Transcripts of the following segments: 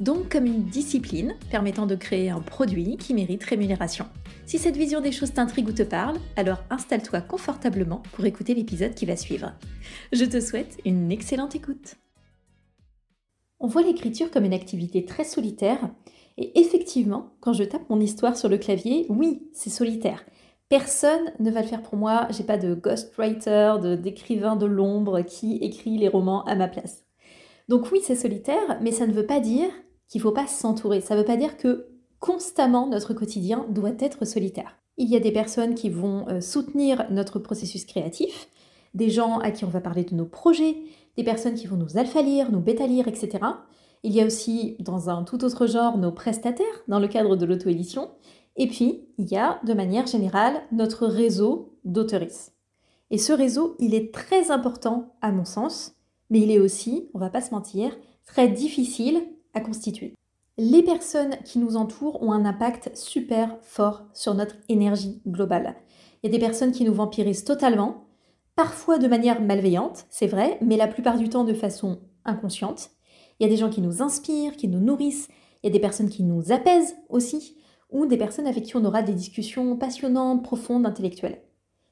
Donc comme une discipline permettant de créer un produit qui mérite rémunération. Si cette vision des choses t'intrigue ou te parle, alors installe-toi confortablement pour écouter l'épisode qui va suivre. Je te souhaite une excellente écoute. On voit l'écriture comme une activité très solitaire, et effectivement, quand je tape mon histoire sur le clavier, oui, c'est solitaire. Personne ne va le faire pour moi, j'ai pas de ghostwriter, d'écrivain de, de l'ombre qui écrit les romans à ma place. Donc oui, c'est solitaire, mais ça ne veut pas dire qu'il ne faut pas s'entourer. Ça ne veut pas dire que constamment notre quotidien doit être solitaire. Il y a des personnes qui vont euh, soutenir notre processus créatif, des gens à qui on va parler de nos projets, des personnes qui vont nous alpha-lire, nous bêta-lire, etc. Il y a aussi, dans un tout autre genre, nos prestataires dans le cadre de l'auto-édition. Et puis, il y a, de manière générale, notre réseau d'auteuristes. Et ce réseau, il est très important à mon sens, mais il est aussi, on va pas se mentir, très difficile à constituer. Les personnes qui nous entourent ont un impact super fort sur notre énergie globale. Il y a des personnes qui nous vampirisent totalement, parfois de manière malveillante, c'est vrai, mais la plupart du temps de façon inconsciente. Il y a des gens qui nous inspirent, qui nous nourrissent, il y a des personnes qui nous apaisent aussi, ou des personnes avec qui on aura des discussions passionnantes, profondes, intellectuelles.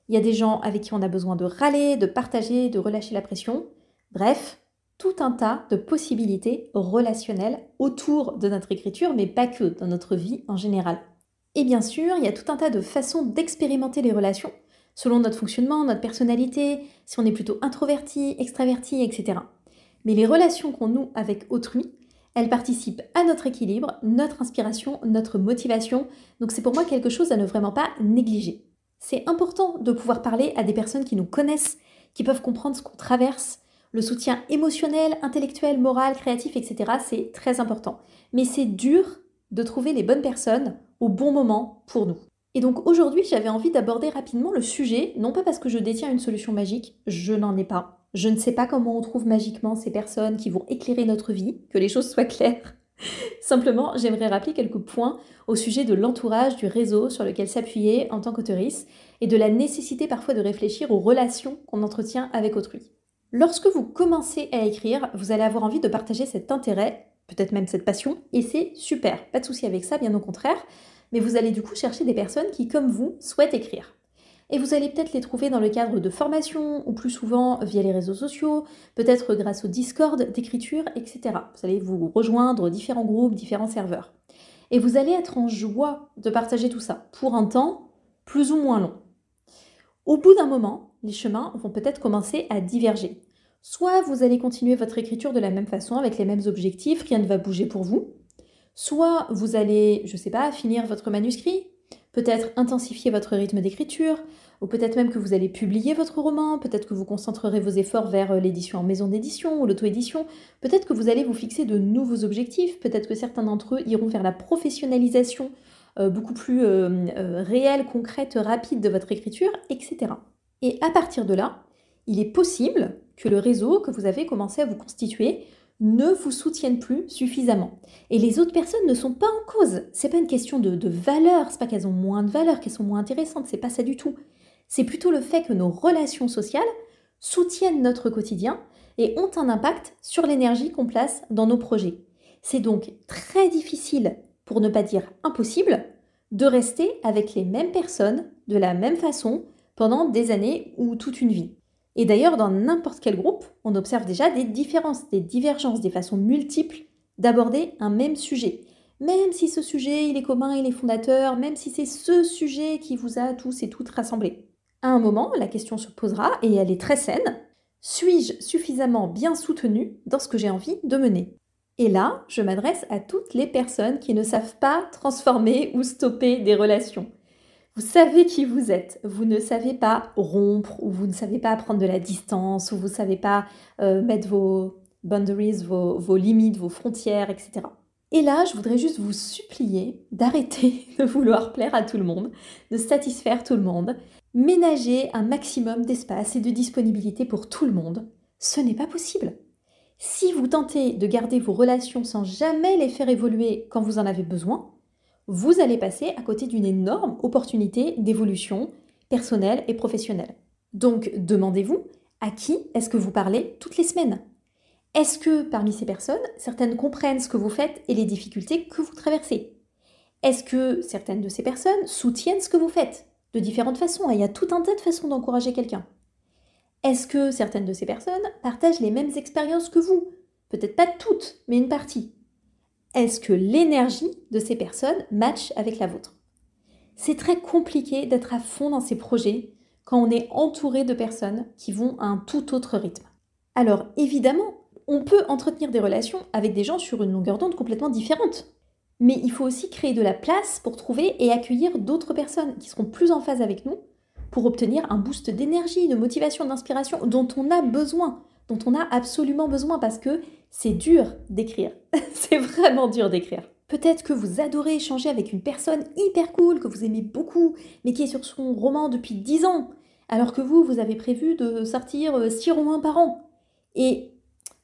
Il y a des gens avec qui on a besoin de râler, de partager, de relâcher la pression. Bref, tout un tas de possibilités relationnelles autour de notre écriture, mais pas que, dans notre vie en général. Et bien sûr, il y a tout un tas de façons d'expérimenter les relations selon notre fonctionnement, notre personnalité, si on est plutôt introverti, extraverti, etc. Mais les relations qu'on noue avec autrui, elles participent à notre équilibre, notre inspiration, notre motivation. Donc c'est pour moi quelque chose à ne vraiment pas négliger. C'est important de pouvoir parler à des personnes qui nous connaissent, qui peuvent comprendre ce qu'on traverse. Le soutien émotionnel, intellectuel, moral, créatif, etc. C'est très important. Mais c'est dur de trouver les bonnes personnes au bon moment pour nous. Et donc aujourd'hui, j'avais envie d'aborder rapidement le sujet, non pas parce que je détiens une solution magique, je n'en ai pas. Je ne sais pas comment on trouve magiquement ces personnes qui vont éclairer notre vie, que les choses soient claires. Simplement, j'aimerais rappeler quelques points au sujet de l'entourage, du réseau sur lequel s'appuyer en tant qu'autoriste et de la nécessité parfois de réfléchir aux relations qu'on entretient avec autrui. Lorsque vous commencez à écrire, vous allez avoir envie de partager cet intérêt, peut-être même cette passion, et c'est super, pas de souci avec ça, bien au contraire mais vous allez du coup chercher des personnes qui, comme vous, souhaitent écrire. Et vous allez peut-être les trouver dans le cadre de formations, ou plus souvent via les réseaux sociaux, peut-être grâce au Discord d'écriture, etc. Vous allez vous rejoindre différents groupes, différents serveurs. Et vous allez être en joie de partager tout ça, pour un temps plus ou moins long. Au bout d'un moment, les chemins vont peut-être commencer à diverger. Soit vous allez continuer votre écriture de la même façon, avec les mêmes objectifs, rien ne va bouger pour vous, Soit vous allez, je ne sais pas, finir votre manuscrit, peut-être intensifier votre rythme d'écriture, ou peut-être même que vous allez publier votre roman, peut-être que vous concentrerez vos efforts vers euh, l'édition en maison d'édition ou l'auto-édition, peut-être que vous allez vous fixer de nouveaux objectifs, peut-être que certains d'entre eux iront vers la professionnalisation euh, beaucoup plus euh, réelle, concrète, rapide de votre écriture, etc. Et à partir de là, il est possible que le réseau que vous avez commencé à vous constituer ne vous soutiennent plus suffisamment. Et les autres personnes ne sont pas en cause. C'est pas une question de, de valeur, c'est pas qu'elles ont moins de valeur, qu'elles sont moins intéressantes, c'est pas ça du tout. C'est plutôt le fait que nos relations sociales soutiennent notre quotidien et ont un impact sur l'énergie qu'on place dans nos projets. C'est donc très difficile, pour ne pas dire impossible, de rester avec les mêmes personnes de la même façon pendant des années ou toute une vie. Et d'ailleurs, dans n'importe quel groupe, on observe déjà des différences, des divergences, des façons multiples d'aborder un même sujet. Même si ce sujet, il est commun, il est fondateur, même si c'est ce sujet qui vous a tous et toutes rassemblés. À un moment, la question se posera, et elle est très saine, suis-je suffisamment bien soutenu dans ce que j'ai envie de mener? Et là, je m'adresse à toutes les personnes qui ne savent pas transformer ou stopper des relations. Vous savez qui vous êtes. Vous ne savez pas rompre ou vous ne savez pas prendre de la distance ou vous ne savez pas euh, mettre vos boundaries, vos, vos limites, vos frontières, etc. Et là, je voudrais juste vous supplier d'arrêter de vouloir plaire à tout le monde, de satisfaire tout le monde, ménager un maximum d'espace et de disponibilité pour tout le monde. Ce n'est pas possible. Si vous tentez de garder vos relations sans jamais les faire évoluer quand vous en avez besoin, vous allez passer à côté d'une énorme opportunité d'évolution personnelle et professionnelle. Donc demandez-vous, à qui est-ce que vous parlez toutes les semaines? Est-ce que parmi ces personnes, certaines comprennent ce que vous faites et les difficultés que vous traversez? Est-ce que certaines de ces personnes soutiennent ce que vous faites? De différentes façons Il y a tout un tas de façons d'encourager quelqu'un. Est-ce que certaines de ces personnes partagent les mêmes expériences que vous? Peut-être pas toutes, mais une partie. Est-ce que l'énergie de ces personnes match avec la vôtre? C'est très compliqué d'être à fond dans ces projets quand on est entouré de personnes qui vont à un tout autre rythme. Alors évidemment, on peut entretenir des relations avec des gens sur une longueur d'onde complètement différente. Mais il faut aussi créer de la place pour trouver et accueillir d'autres personnes qui seront plus en phase avec nous pour obtenir un boost d'énergie, de motivation, d'inspiration dont on a besoin, dont on a absolument besoin parce que c'est dur d'écrire. c'est vraiment dur d'écrire. Peut-être que vous adorez échanger avec une personne hyper cool, que vous aimez beaucoup, mais qui est sur son roman depuis 10 ans, alors que vous, vous avez prévu de sortir 6 euh, romans par an. Et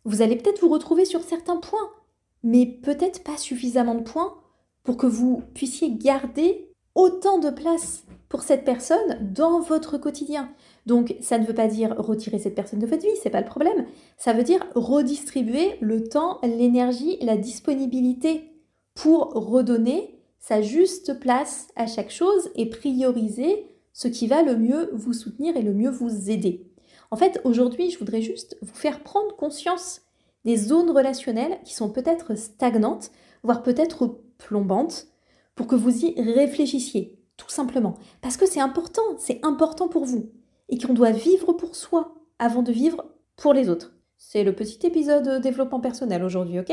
vous allez peut-être vous retrouver sur certains points, mais peut-être pas suffisamment de points pour que vous puissiez garder autant de place pour cette personne dans votre quotidien. Donc ça ne veut pas dire retirer cette personne de votre vie, c'est pas le problème. Ça veut dire redistribuer le temps, l'énergie, la disponibilité pour redonner sa juste place à chaque chose et prioriser ce qui va le mieux vous soutenir et le mieux vous aider. En fait, aujourd'hui, je voudrais juste vous faire prendre conscience des zones relationnelles qui sont peut-être stagnantes, voire peut-être plombantes, pour que vous y réfléchissiez, tout simplement. Parce que c'est important, c'est important pour vous. Et qu'on doit vivre pour soi avant de vivre pour les autres. C'est le petit épisode développement personnel aujourd'hui, ok?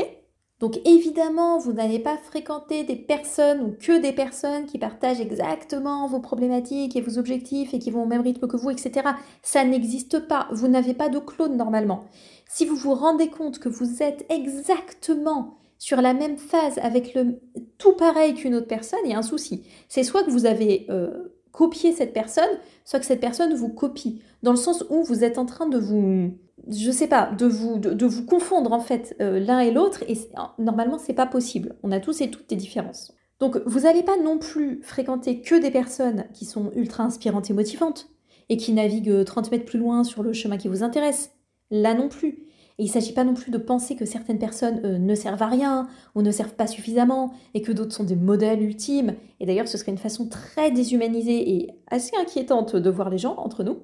Donc évidemment, vous n'allez pas fréquenter des personnes ou que des personnes qui partagent exactement vos problématiques et vos objectifs et qui vont au même rythme que vous, etc. Ça n'existe pas. Vous n'avez pas de clone normalement. Si vous vous rendez compte que vous êtes exactement sur la même phase avec le tout pareil qu'une autre personne, il y a un souci. C'est soit que vous avez euh, copié cette personne, soit que cette personne vous copie, dans le sens où vous êtes en train de vous je sais pas, de vous, de, vous confondre en fait euh, l'un et l'autre, et normalement c'est pas possible. On a tous et toutes des différences. Donc vous n'allez pas non plus fréquenter que des personnes qui sont ultra inspirantes et motivantes, et qui naviguent 30 mètres plus loin sur le chemin qui vous intéresse. Là non plus. Il ne s'agit pas non plus de penser que certaines personnes euh, ne servent à rien ou ne servent pas suffisamment et que d'autres sont des modèles ultimes. Et d'ailleurs, ce serait une façon très déshumanisée et assez inquiétante de voir les gens entre nous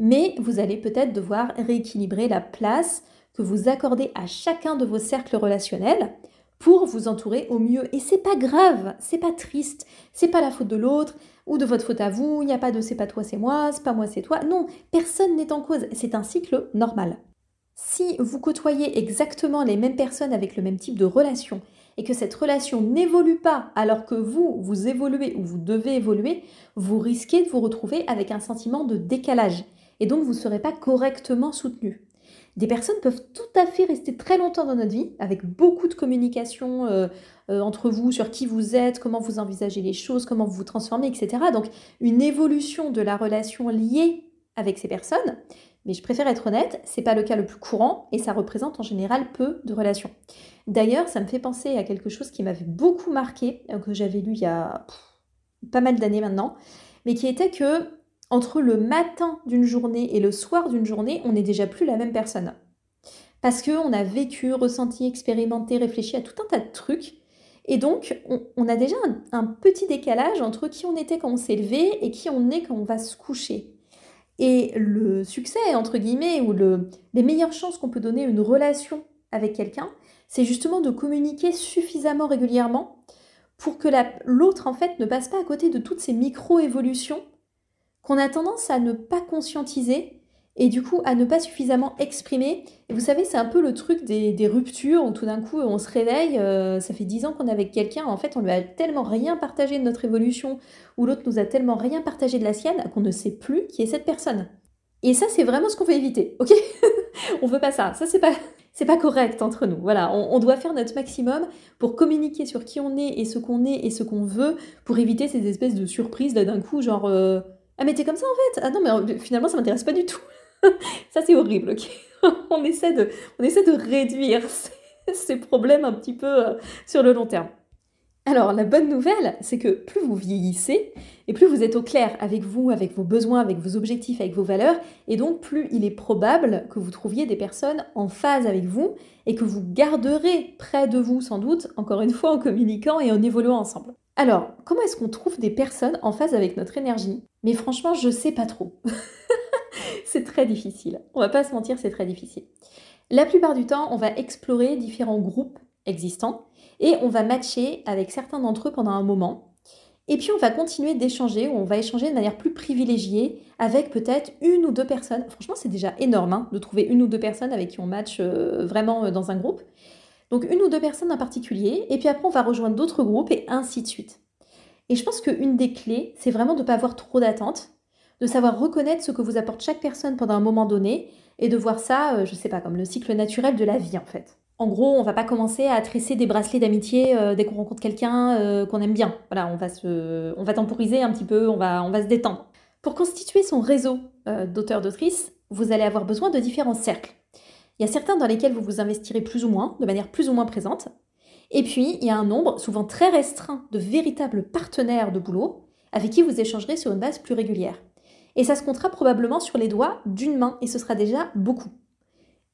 mais vous allez peut-être devoir rééquilibrer la place que vous accordez à chacun de vos cercles relationnels pour vous entourer au mieux. Et c'est pas grave, c'est pas triste, c'est pas la faute de l'autre ou de votre faute à vous, il n'y a pas de c'est pas toi, c'est moi, c'est pas moi, c'est toi. Non, personne n'est en cause, c'est un cycle normal. Si vous côtoyez exactement les mêmes personnes avec le même type de relation et que cette relation n'évolue pas alors que vous, vous évoluez ou vous devez évoluer, vous risquez de vous retrouver avec un sentiment de décalage et donc vous ne serez pas correctement soutenu. Des personnes peuvent tout à fait rester très longtemps dans notre vie, avec beaucoup de communication euh, euh, entre vous sur qui vous êtes, comment vous envisagez les choses, comment vous vous transformez, etc. Donc une évolution de la relation liée avec ces personnes. Mais je préfère être honnête, c'est pas le cas le plus courant et ça représente en général peu de relations. D'ailleurs, ça me fait penser à quelque chose qui m'avait beaucoup marqué, euh, que j'avais lu il y a pas mal d'années maintenant, mais qui était que entre le matin d'une journée et le soir d'une journée, on n'est déjà plus la même personne. Parce qu'on a vécu, ressenti, expérimenté, réfléchi à tout un tas de trucs. Et donc, on, a déjà un, petit décalage entre qui on était quand on s'est levé et qui on est quand on va se coucher. Et le succès, entre guillemets, ou les meilleures chances qu'on peut donner une relation avec quelqu'un, c'est justement de communiquer suffisamment régulièrement pour que l'autre, en fait, ne passe pas à côté de toutes ces micro-évolutions qu'on a tendance à ne pas conscientiser et du coup à ne pas suffisamment exprimer. Et vous savez, c'est un peu le truc des, ruptures où tout d'un coup on se réveille, euh, ça fait dix ans qu'on est avec quelqu'un, en fait on lui a tellement rien partagé de notre évolution, ou l'autre nous a tellement rien partagé de la sienne qu'on ne sait plus qui est cette personne. Et ça, c'est vraiment ce qu'on veut éviter, ok? On veut pas ça. Ça, c'est pas. c'est pas correct entre nous. Voilà, on, doit faire notre maximum pour communiquer sur qui on est et ce qu'on est et ce qu'on veut pour éviter ces espèces de surprises d'un coup, genre euh, ah mais t'es comme ça en fait. Ah non mais euh, finalement ça m'intéresse pas du tout. ça c'est horrible. ok on essaie de réduire ces, ces problèmes un petit peu euh, sur le long terme. Alors la bonne nouvelle, c'est que plus vous vieillissez, et plus vous êtes au clair avec vous, avec vos besoins, avec vos objectifs, avec vos valeurs, et donc plus il est probable que vous trouviez des personnes en phase avec vous, et que vous garderez près de vous sans doute, encore une fois en communiquant et en évoluant ensemble. Alors, comment est-ce qu'on trouve des personnes en phase avec notre énergie? Mais franchement, je sais pas trop. C'est très difficile. On va pas se mentir, c'est très difficile. La plupart du temps, on va explorer différents groupes existants et on va matcher avec certains d'entre eux pendant un moment. Et puis on va continuer d'échanger, ou on va échanger de manière plus privilégiée avec peut-être une ou deux personnes. Franchement, c'est déjà énorme hein, de trouver une ou deux personnes avec qui on match euh, vraiment euh, dans un groupe. Donc une ou deux personnes en particulier, et puis après on va rejoindre d'autres groupes et ainsi de suite. Et je pense qu'une des clés, c'est vraiment de ne pas avoir trop d'attentes, de savoir reconnaître ce que vous apporte chaque personne pendant un moment donné, et de voir ça, euh, je sais pas, comme le cycle naturel de la vie en fait. En gros, on va pas commencer à tresser des bracelets d'amitié euh, dès qu'on rencontre quelqu'un euh, qu'on aime bien. Voilà, on va, on va temporiser un petit peu, on va, on va se détendre. Pour constituer son réseau d'auteurs, d'autrices, vous allez avoir besoin de différents cercles. Il y a certains dans lesquels vous vous investirez plus ou moins, de manière plus ou moins présente. Et puis, il y a un nombre, souvent très restreint, de véritables partenaires de boulot avec qui vous échangerez sur une base plus régulière. Et ça se comptera probablement sur les doigts d'une main, et ce sera déjà beaucoup.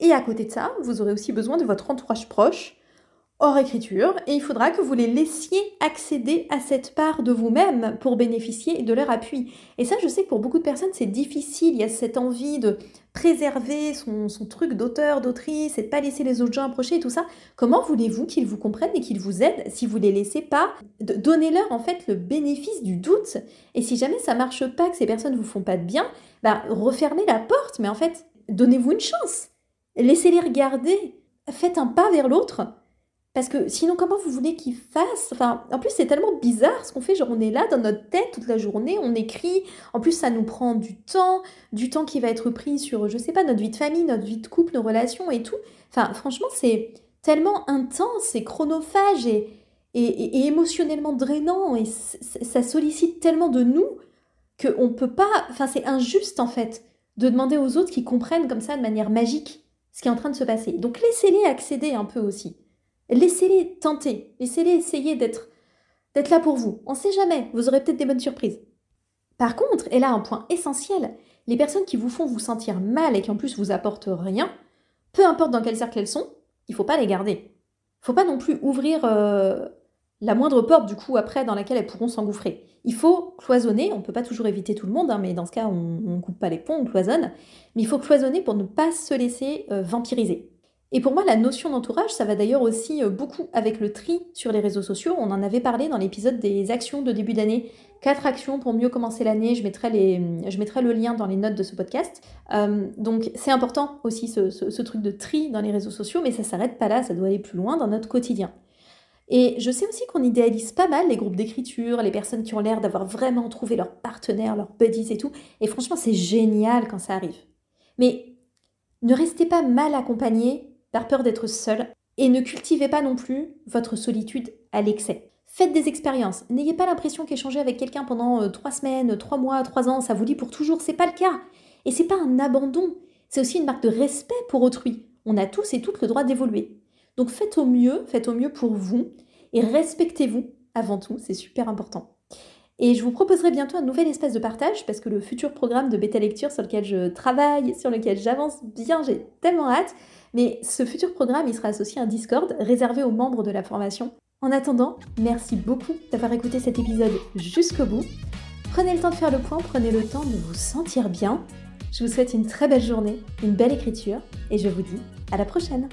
Et à côté de ça, vous aurez aussi besoin de votre entourage proche, hors écriture, et il faudra que vous les laissiez accéder à cette part de vous-même pour bénéficier de leur appui. Et ça, je sais que pour beaucoup de personnes, c'est difficile. Il y a cette envie de préserver son, truc d'auteur, d'autrice, et de pas laisser les autres gens approcher et tout ça. Comment voulez-vous qu'ils vous comprennent et qu'ils vous aident si vous les laissez pas Donnez-leur en fait le bénéfice du doute? Et si jamais ça marche pas, que ces personnes vous font pas de bien, bah refermez la porte. Mais en fait, donnez-vous une chance Laissez-les regarder. Faites un pas vers l'autre. Parce que sinon, comment vous voulez qu'ils fassent Enfin, en plus, c'est tellement bizarre ce qu'on fait. Genre, on est là dans notre tête toute la journée, on écrit. En plus, ça nous prend du temps, du temps qui va être pris sur, je sais pas, notre vie de famille, notre vie de couple, nos relations et tout. Enfin, franchement, c'est tellement intense et chronophage et, et, émotionnellement drainant et ça sollicite tellement de nous qu'on peut pas. Enfin, c'est injuste en fait de demander aux autres qu'ils comprennent comme ça de manière magique ce qui est en train de se passer. Donc laissez-les accéder un peu aussi. Laissez-les tenter. Laissez-les essayer d'être d'être là pour vous. On ne sait jamais, vous aurez peut-être des bonnes surprises. Par contre, et là un point essentiel, les personnes qui vous font vous sentir mal et qui en plus vous apportent rien, peu importe dans quel cercle elles sont, il faut pas les garder. Il faut pas non plus ouvrir euh, la moindre porte du coup après dans laquelle elles pourront s'engouffrer. Il faut cloisonner, on ne peut pas toujours éviter tout le monde, hein, mais dans ce cas on ne coupe pas les ponts, on cloisonne, mais il faut cloisonner pour ne pas se laisser euh, vampiriser. Et pour moi, la notion d'entourage, ça va d'ailleurs aussi euh, beaucoup avec le tri sur les réseaux sociaux. On en avait parlé dans l'épisode des actions de début d'année. Quatre actions pour mieux commencer l'année. Je mettrai, mettrai le lien dans les notes de ce podcast. Euh, donc c'est important aussi ce, ce, truc de tri dans les réseaux sociaux, mais ça s'arrête pas là, ça doit aller plus loin dans notre quotidien. Et je sais aussi qu'on idéalise pas mal les groupes d'écriture, les personnes qui ont l'air d'avoir vraiment trouvé leur partenaire, leurs buddies et tout. Et franchement, c'est génial quand ça arrive. Mais ne restez pas mal accompagné peur d'être seul et ne cultivez pas non plus votre solitude à l'excès. Faites des expériences. N'ayez pas l'impression qu'échanger avec quelqu'un pendant euh, trois semaines, trois mois, trois ans, ça vous dit pour toujours. C'est pas le cas. Et c'est pas un abandon. C'est aussi une marque de respect pour autrui. On a tous et toutes le droit d'évoluer. Donc faites au mieux, faites au mieux pour vous et respectez-vous avant tout, c'est super important. Et je vous proposerai bientôt un nouvel espace de partage parce que le futur programme de bêta lecture sur lequel je travaille, sur lequel j'avance bien, j'ai tellement hâte. Mais ce futur programme, il sera associé à un Discord réservé aux membres de la formation. En attendant, merci beaucoup d'avoir écouté cet épisode jusqu'au bout. Prenez le temps de faire le point, prenez le temps de vous sentir bien. Je vous souhaite une très belle journée, une belle écriture et je vous dis à la prochaine.